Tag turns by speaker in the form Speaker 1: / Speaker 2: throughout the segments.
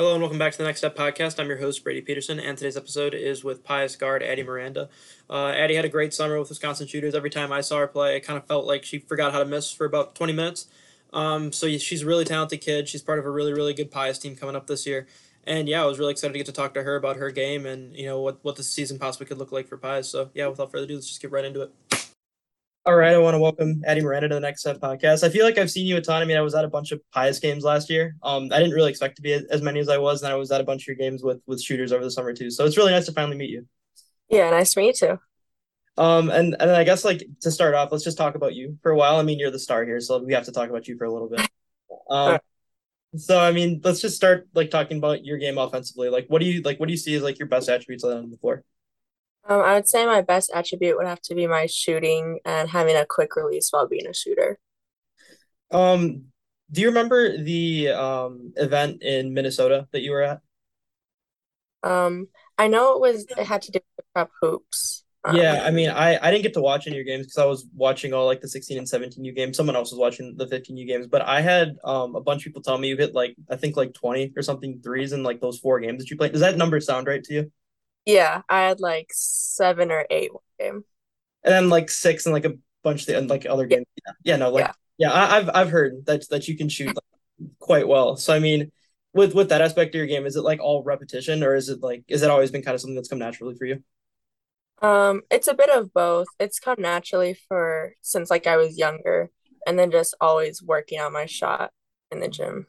Speaker 1: Hello and welcome back to the Next Step podcast. I'm your host Brady Peterson, and today's episode is with Pius guard Addy Miranda. Uh, Addy had a great summer with Wisconsin Shooters. Every time I saw her play, I kind of felt like she forgot how to miss for about 20 minutes. Um, so she's a really talented kid. She's part of a really really good Pius team coming up this year. And yeah, I was really excited to get to talk to her about her game and you know what what the season possibly could look like for Pius. So yeah, without further ado, let's just get right into it. All right, I want to welcome Addy Miranda to the Next Step podcast. I feel like I've seen you a ton. I mean, I was at a bunch of Pius games last year. Um, I didn't really expect to be as many as I was, and I was at a bunch of your games with with shooters over the summer too. So it's really nice to finally meet you.
Speaker 2: Yeah, nice to meet you too.
Speaker 1: Um, and and I guess like to start off, let's just talk about you for a while. I mean, you're the star here, so we have to talk about you for a little bit. Um, right. so I mean, let's just start like talking about your game offensively. Like, what do you like? What do you see as like your best attributes on the floor?
Speaker 2: Um, I would say my best attribute would have to be my shooting and having a quick release while being a shooter.
Speaker 1: Um, do you remember the um event in Minnesota that you were at?
Speaker 2: Um, I know it was it had to do with prep hoops.
Speaker 1: Um, yeah, I mean, I I didn't get to watch any of your games because I was watching all like the 16 and 17 U games. Someone else was watching the 15 U games, but I had um a bunch of people tell me you hit like I think like 20 or something threes in like those four games that you played. Does that number sound right to you?
Speaker 2: Yeah, I had like seven or eight one game.
Speaker 1: And then like six and like a bunch of the, and like other games. Yeah, yeah no, like yeah, yeah I, have I've heard that that you can shoot like, quite well. So I mean, with with that aspect of your game, is it like all repetition or is it like is it always been kind of something that's come naturally for you?
Speaker 2: Um, it's a bit of both. It's come naturally for since like I was younger, and then just always working on my shot in the gym.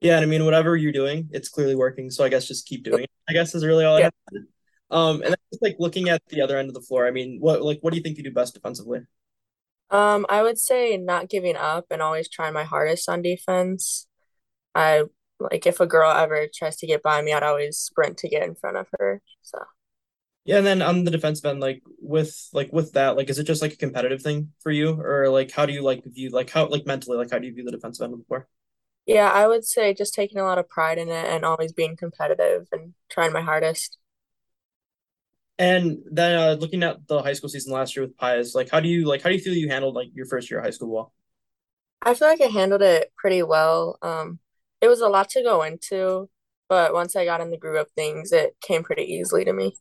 Speaker 1: Yeah, and I mean, whatever you're doing, it's clearly working. So I guess just keep doing it. I guess is really all yeah. I have. Um, and just like looking at the other end of the floor, I mean, what like what do you think you do best defensively?
Speaker 2: Um, I would say not giving up and always trying my hardest on defense. I like if a girl ever tries to get by me, I'd always sprint to get in front of her. So
Speaker 1: yeah, and then on the defense end, like with like with that, like is it just like a competitive thing for you, or like how do you like view like how like mentally like how do you view the defensive end of the floor?
Speaker 2: Yeah, I would say just taking a lot of pride in it and always being competitive and trying my hardest.
Speaker 1: And then uh, looking at the high school season last year with Pius, like how do you like how do you feel you handled like your first year of high school ball?
Speaker 2: I feel like I handled it pretty well. Um, it was a lot to go into, but once I got in the groove of things, it came pretty easily to me.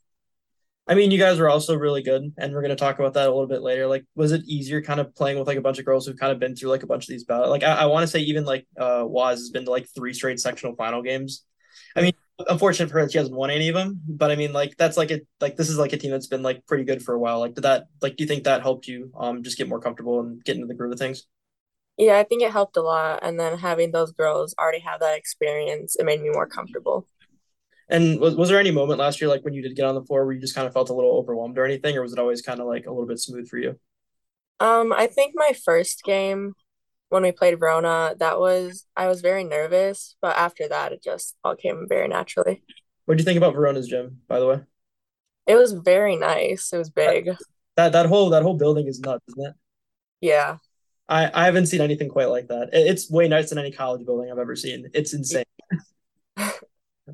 Speaker 1: I mean, you guys were also really good, and we're gonna talk about that a little bit later. Like, was it easier kind of playing with like a bunch of girls who've kind of been through like a bunch of these battles? Like, I, I want to say even like uh Waz has been to like three straight sectional final games. I mean, unfortunate for her, she hasn't won any of them. But I mean, like that's like a like this is like a team that's been like pretty good for a while. Like, did that like do you think that helped you um just get more comfortable and get into the groove of things?
Speaker 2: Yeah, I think it helped a lot, and then having those girls already have that experience, it made me more comfortable.
Speaker 1: And was, was there any moment last year, like when you did get on the floor, where you just kind of felt a little overwhelmed or anything, or was it always kind of like a little bit smooth for you?
Speaker 2: Um, I think my first game when we played Verona, that was I was very nervous, but after that, it just all came very naturally.
Speaker 1: What do you think about Verona's gym, by the way?
Speaker 2: It was very nice. It was big.
Speaker 1: That that whole that whole building is nuts, isn't it?
Speaker 2: Yeah.
Speaker 1: I I haven't seen anything quite like that. It's way nicer than any college building I've ever seen. It's insane.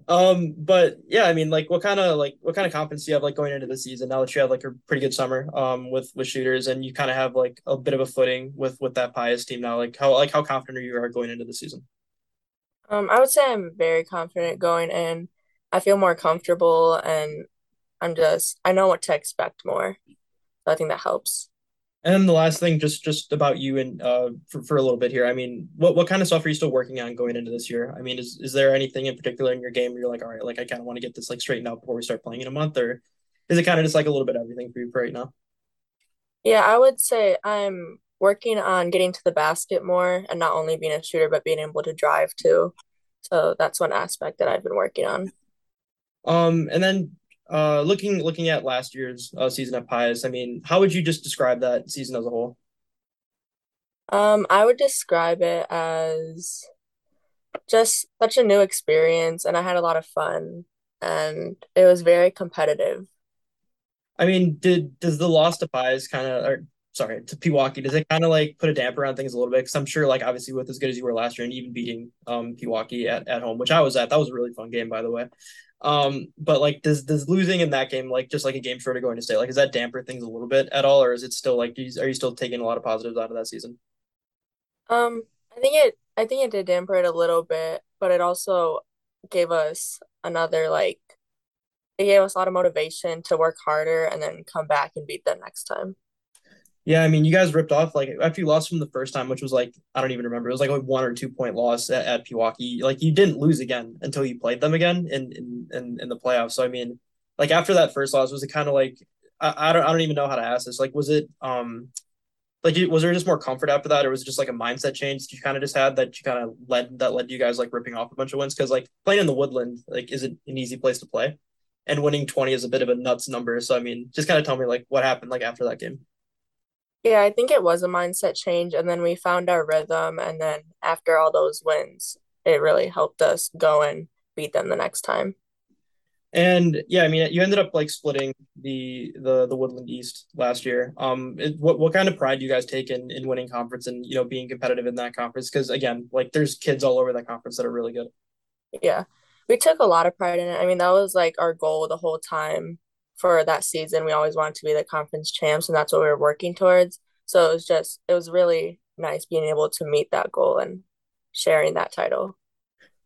Speaker 1: Um, but yeah, I mean, like, what kind of like what kind of confidence do you have like going into the season now that you had like a pretty good summer um with with shooters and you kind of have like a bit of a footing with with that Pius team now? Like, how like how confident are you are going into the season?
Speaker 2: Um, I would say I'm very confident going in. I feel more comfortable and I'm just I know what to expect more. So I think that helps.
Speaker 1: And then the last thing, just just about you and uh for, for a little bit here. I mean, what what kind of stuff are you still working on going into this year? I mean, is is there anything in particular in your game where you're like, all right, like I kind of want to get this like straightened out before we start playing in a month, or is it kind of just like a little bit of everything for you for right now?
Speaker 2: Yeah, I would say I'm working on getting to the basket more and not only being a shooter but being able to drive too. So that's one aspect that I've been working on.
Speaker 1: Um, and then uh, looking looking at last year's uh, season at Pius, I mean, how would you just describe that season as a whole?
Speaker 2: Um, I would describe it as just such a new experience, and I had a lot of fun, and it was very competitive.
Speaker 1: I mean, did does the loss to Pius kind of, or sorry, to Pewaukee, does it kind of like put a damper on things a little bit? Because I'm sure, like, obviously, with as good as you were last year, and even beating um Pewaukee at, at home, which I was at, that was a really fun game, by the way. Um, but like, does does losing in that game, like just like a game short of going to state, like, does that damper things a little bit at all, or is it still like, are you still taking a lot of positives out of that season?
Speaker 2: Um, I think it, I think it did damper it a little bit, but it also gave us another like it gave us a lot of motivation to work harder and then come back and beat them next time.
Speaker 1: Yeah, I mean, you guys ripped off like after you lost from the first time, which was like I don't even remember. It was like a one or two point loss at, at Pewaukee. Like you didn't lose again until you played them again in in in, in the playoffs. So I mean, like after that first loss, was it kind of like I, I don't I don't even know how to ask this. Like, was it um like was there just more comfort after that, or was it just like a mindset change that you kind of just had that you kind of led that led you guys like ripping off a bunch of wins? Because like playing in the Woodland like isn't an easy place to play, and winning twenty is a bit of a nuts number. So I mean, just kind of tell me like what happened like after that game.
Speaker 2: Yeah, I think it was a mindset change, and then we found our rhythm, and then after all those wins, it really helped us go and beat them the next time.
Speaker 1: And yeah, I mean, you ended up like splitting the the the Woodland East last year. Um, it, what what kind of pride do you guys take in in winning conference and you know being competitive in that conference? Because again, like there's kids all over that conference that are really good.
Speaker 2: Yeah, we took a lot of pride in it. I mean, that was like our goal the whole time for that season. We always wanted to be the conference champs, and that's what we were working towards. So it was just, it was really nice being able to meet that goal and sharing that title.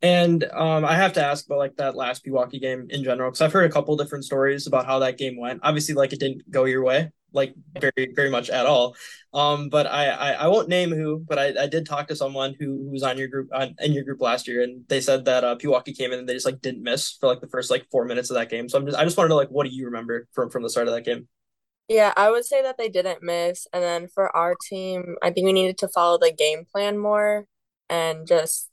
Speaker 1: And um, I have to ask about like that last Pewaukee game in general because I've heard a couple different stories about how that game went. Obviously, like it didn't go your way, like very very much at all. Um, but I, I, I won't name who, but I, I did talk to someone who, who was on your group on in your group last year, and they said that uh, Pewaukee came in and they just like didn't miss for like the first like four minutes of that game. So I'm just I just wanted to like what do you remember from from the start of that game?
Speaker 2: Yeah, I would say that they didn't miss, and then for our team, I think we needed to follow the game plan more, and just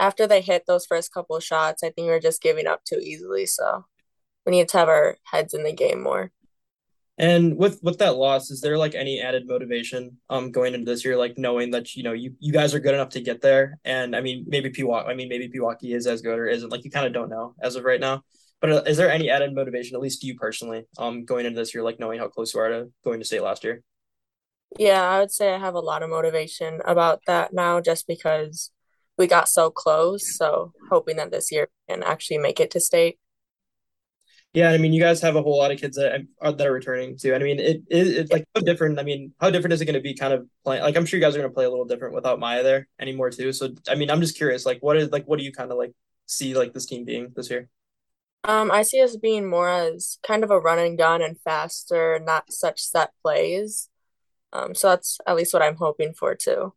Speaker 2: after they hit those first couple shots, I think we were just giving up too easily. So we need to have our heads in the game more.
Speaker 1: And with with that loss, is there like any added motivation um going into this year, like knowing that you know you you guys are good enough to get there? And I mean, maybe Pewaukee, I mean, maybe Pewaukee is as good or isn't. Like you kind of don't know as of right now. But uh, is there any added motivation, at least you personally, um, going into this year, like knowing how close you are to going to state last year?
Speaker 2: Yeah, I would say I have a lot of motivation about that now, just because we got so close. So hoping that this year can actually make it to state.
Speaker 1: Yeah, I mean, you guys have a whole lot of kids that are that are returning too. I mean, it is it, it's like how different. I mean, how different is it going to be? Kind of playing like I'm sure you guys are going to play a little different without Maya there anymore too. So I mean, I'm just curious, like, what is like what do you kind of like see like this team being this year?
Speaker 2: Um, I see us being more as kind of a run and gun and faster, not such set plays. Um, so that's at least what I'm hoping for too.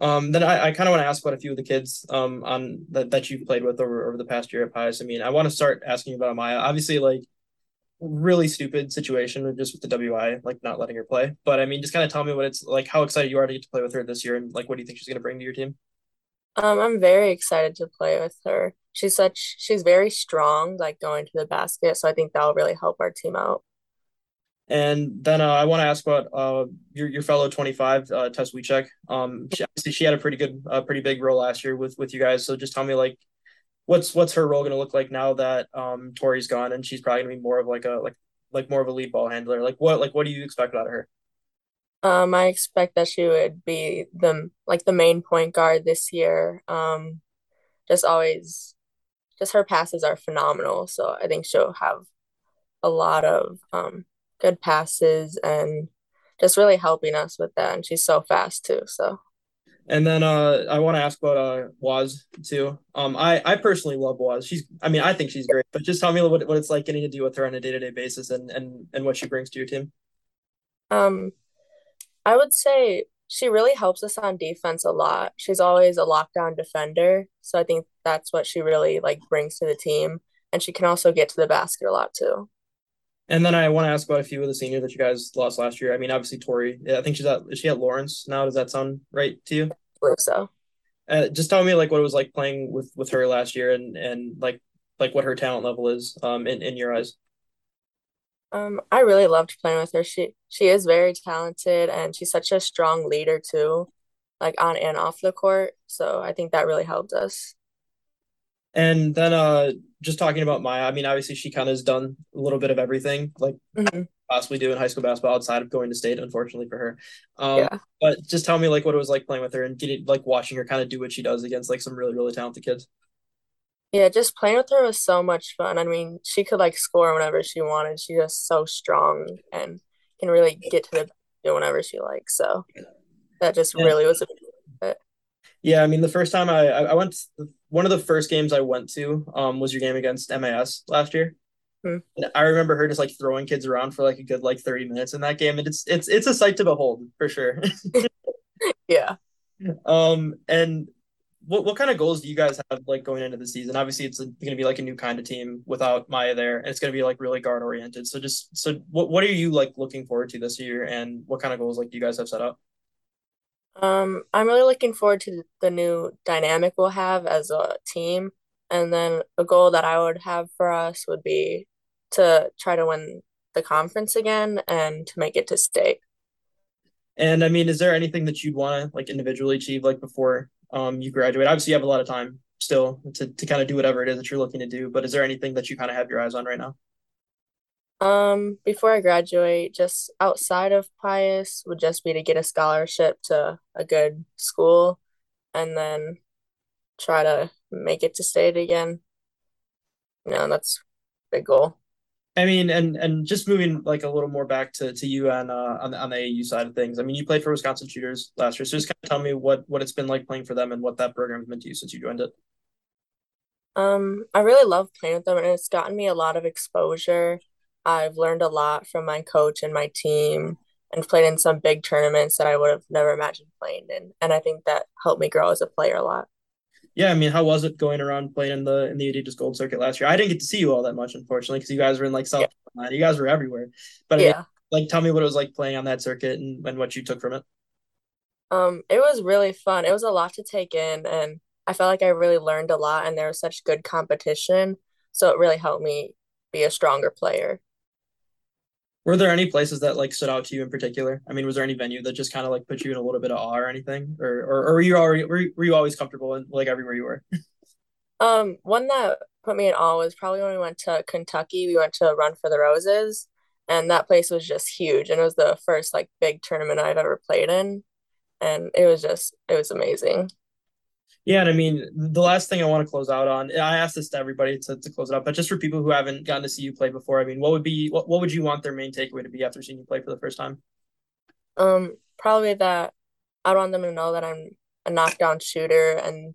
Speaker 1: Um, then I, I kind of want to ask about a few of the kids um on that that you've played with over over the past year at Pius. I mean, I want to start asking about Amaya. Obviously, like really stupid situation just with the WI, like not letting her play. But I mean, just kind of tell me what it's like, how excited you are to get to play with her this year, and like what do you think she's going to bring to your team?
Speaker 2: Um, I'm very excited to play with her. She's such she's very strong, like going to the basket. So I think that'll really help our team out.
Speaker 1: And then uh, I want to ask about uh, your your fellow 25, uh, Tess Weechek. Um, she, she had a pretty good, uh, pretty big role last year with with you guys. So just tell me like, what's what's her role going to look like now that um Tori's gone and she's probably going to be more of like a like like more of a lead ball handler. Like what like what do you expect out of her?
Speaker 2: Um, I expect that she would be the like the main point guard this year. Um, just always, just her passes are phenomenal. So I think she'll have a lot of um good passes and just really helping us with that. And she's so fast too. So.
Speaker 1: And then uh, I want to ask about uh Waz too. Um, I I personally love Waz. She's I mean I think she's great, but just tell me what, what it's like getting to deal with her on a day to day basis and and and what she brings to your team.
Speaker 2: Um, I would say she really helps us on defense a lot. She's always a lockdown defender, so I think that's what she really like brings to the team. And she can also get to the basket a lot too.
Speaker 1: And then I want to ask about a few of the seniors that you guys lost last year. I mean, obviously Tori. I think she's at is she at Lawrence now? Does that sound right to you? I
Speaker 2: believe so.
Speaker 1: Uh, just tell me like what it was like playing with with her last year and and like like what her talent level is um in in your eyes.
Speaker 2: Um, I really loved playing with her. She she is very talented and she's such a strong leader too, like on and off the court. So I think that really helped us.
Speaker 1: And then uh just talking about Maya, I mean, obviously she kind of has done a little bit of everything, like mm-hmm. possibly do in high school basketball outside of going to state, unfortunately for her. Um, yeah. but just tell me like what it was like playing with her and getting like watching her kind of do what she does against like some really, really talented kids.
Speaker 2: Yeah, just playing with her was so much fun. I mean, she could like score whenever she wanted. She's just so strong and can really get to the whenever she likes. So that just yeah. really was a
Speaker 1: yeah, I mean, the first time I I went one of the first games I went to um was your game against MAS last year. And I remember her just like throwing kids around for like a good like 30 minutes in that game. And it's it's it's a sight to behold for sure.
Speaker 2: Yeah.
Speaker 1: Um and what what kind of goals do you guys have like going into the season? Obviously, it's going to be like a new kind of team without Maya there, and it's going to be like really guard oriented. So just so what what are you like looking forward to this year, and what kind of goals like do you guys have set up?
Speaker 2: Um, I'm really looking forward to the new dynamic we'll have as a team. And then a goal that I would have for us would be to try to win the conference again and to make it to state.
Speaker 1: And I mean, is there anything that you'd want to like individually achieve like before um you graduate? Obviously, you have a lot of time still to to kind of do whatever it is that you're looking to do. But is there anything that you kind of have your eyes on right now?
Speaker 2: Um, before I graduate, just outside of Pius would just be to get a scholarship to a good school and then try to make it to state again. You know, that's a big goal.
Speaker 1: I mean, and and just moving like a little more back to to you and uh, on the on the AU side of things. I mean, you played for Wisconsin Shooters last year, so just kind of tell me what what it's been like playing for them and what that program's meant to you since you joined it.
Speaker 2: Um, I really love playing with them and it's gotten me a lot of exposure. I've learned a lot from my coach and my team and played in some big tournaments that I would have never imagined playing in. And I think that helped me grow as a player a lot.
Speaker 1: Yeah, I mean, how was it going around playing in the in the Adidas Gold Circuit last year? I didn't get to see you all that much, unfortunately, because you guys were in like South
Speaker 2: Yeah.
Speaker 1: You guys were everywhere. But I mean,
Speaker 2: Yeah.
Speaker 1: like, tell me what it was like playing on that circuit and, and what you took from it.
Speaker 2: Um, it was really fun. It was a lot to take in, and I felt like I really learned a lot, and there was such good competition. So it really helped me be a stronger player.
Speaker 1: Were there any places that like stood out to you in particular? I mean, was there any venue that just kind of like put you in a little bit of awe or anything, or or, or were you already were were you always comfortable in like everywhere you were?
Speaker 2: Um, one that put me in awe was probably when we went to Kentucky. We went to Run for the Roses, and that place was just huge, and it was the first like big tournament I've ever played in, and it was just it was amazing.
Speaker 1: Yeah, and I mean, the last thing I want to close out on, I asked this to everybody to, to close it up, but just for people who haven't gotten to see you play before, I mean, what would be what, what would you want their main takeaway to be after seeing you play for the first time?
Speaker 2: Um, probably that I want them to know that I'm a knockdown shooter, and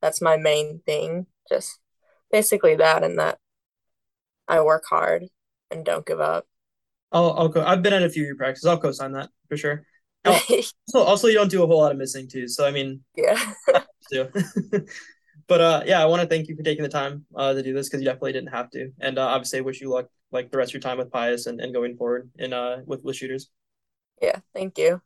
Speaker 2: that's my main thing. Just basically that, and that I work hard and don't give up.
Speaker 1: I'll I'll go. I've been at a few of your practices. I'll co-sign that for sure. Oh, also, also, you don't do a whole lot of missing too. So I mean,
Speaker 2: Yeah.
Speaker 1: but uh, yeah, I want to thank you for taking the time uh, to do this because you definitely didn't have to, and uh, obviously, I wish you luck like the rest of your time with Pius and, and going forward in uh with with shooters.
Speaker 2: Yeah. Thank you.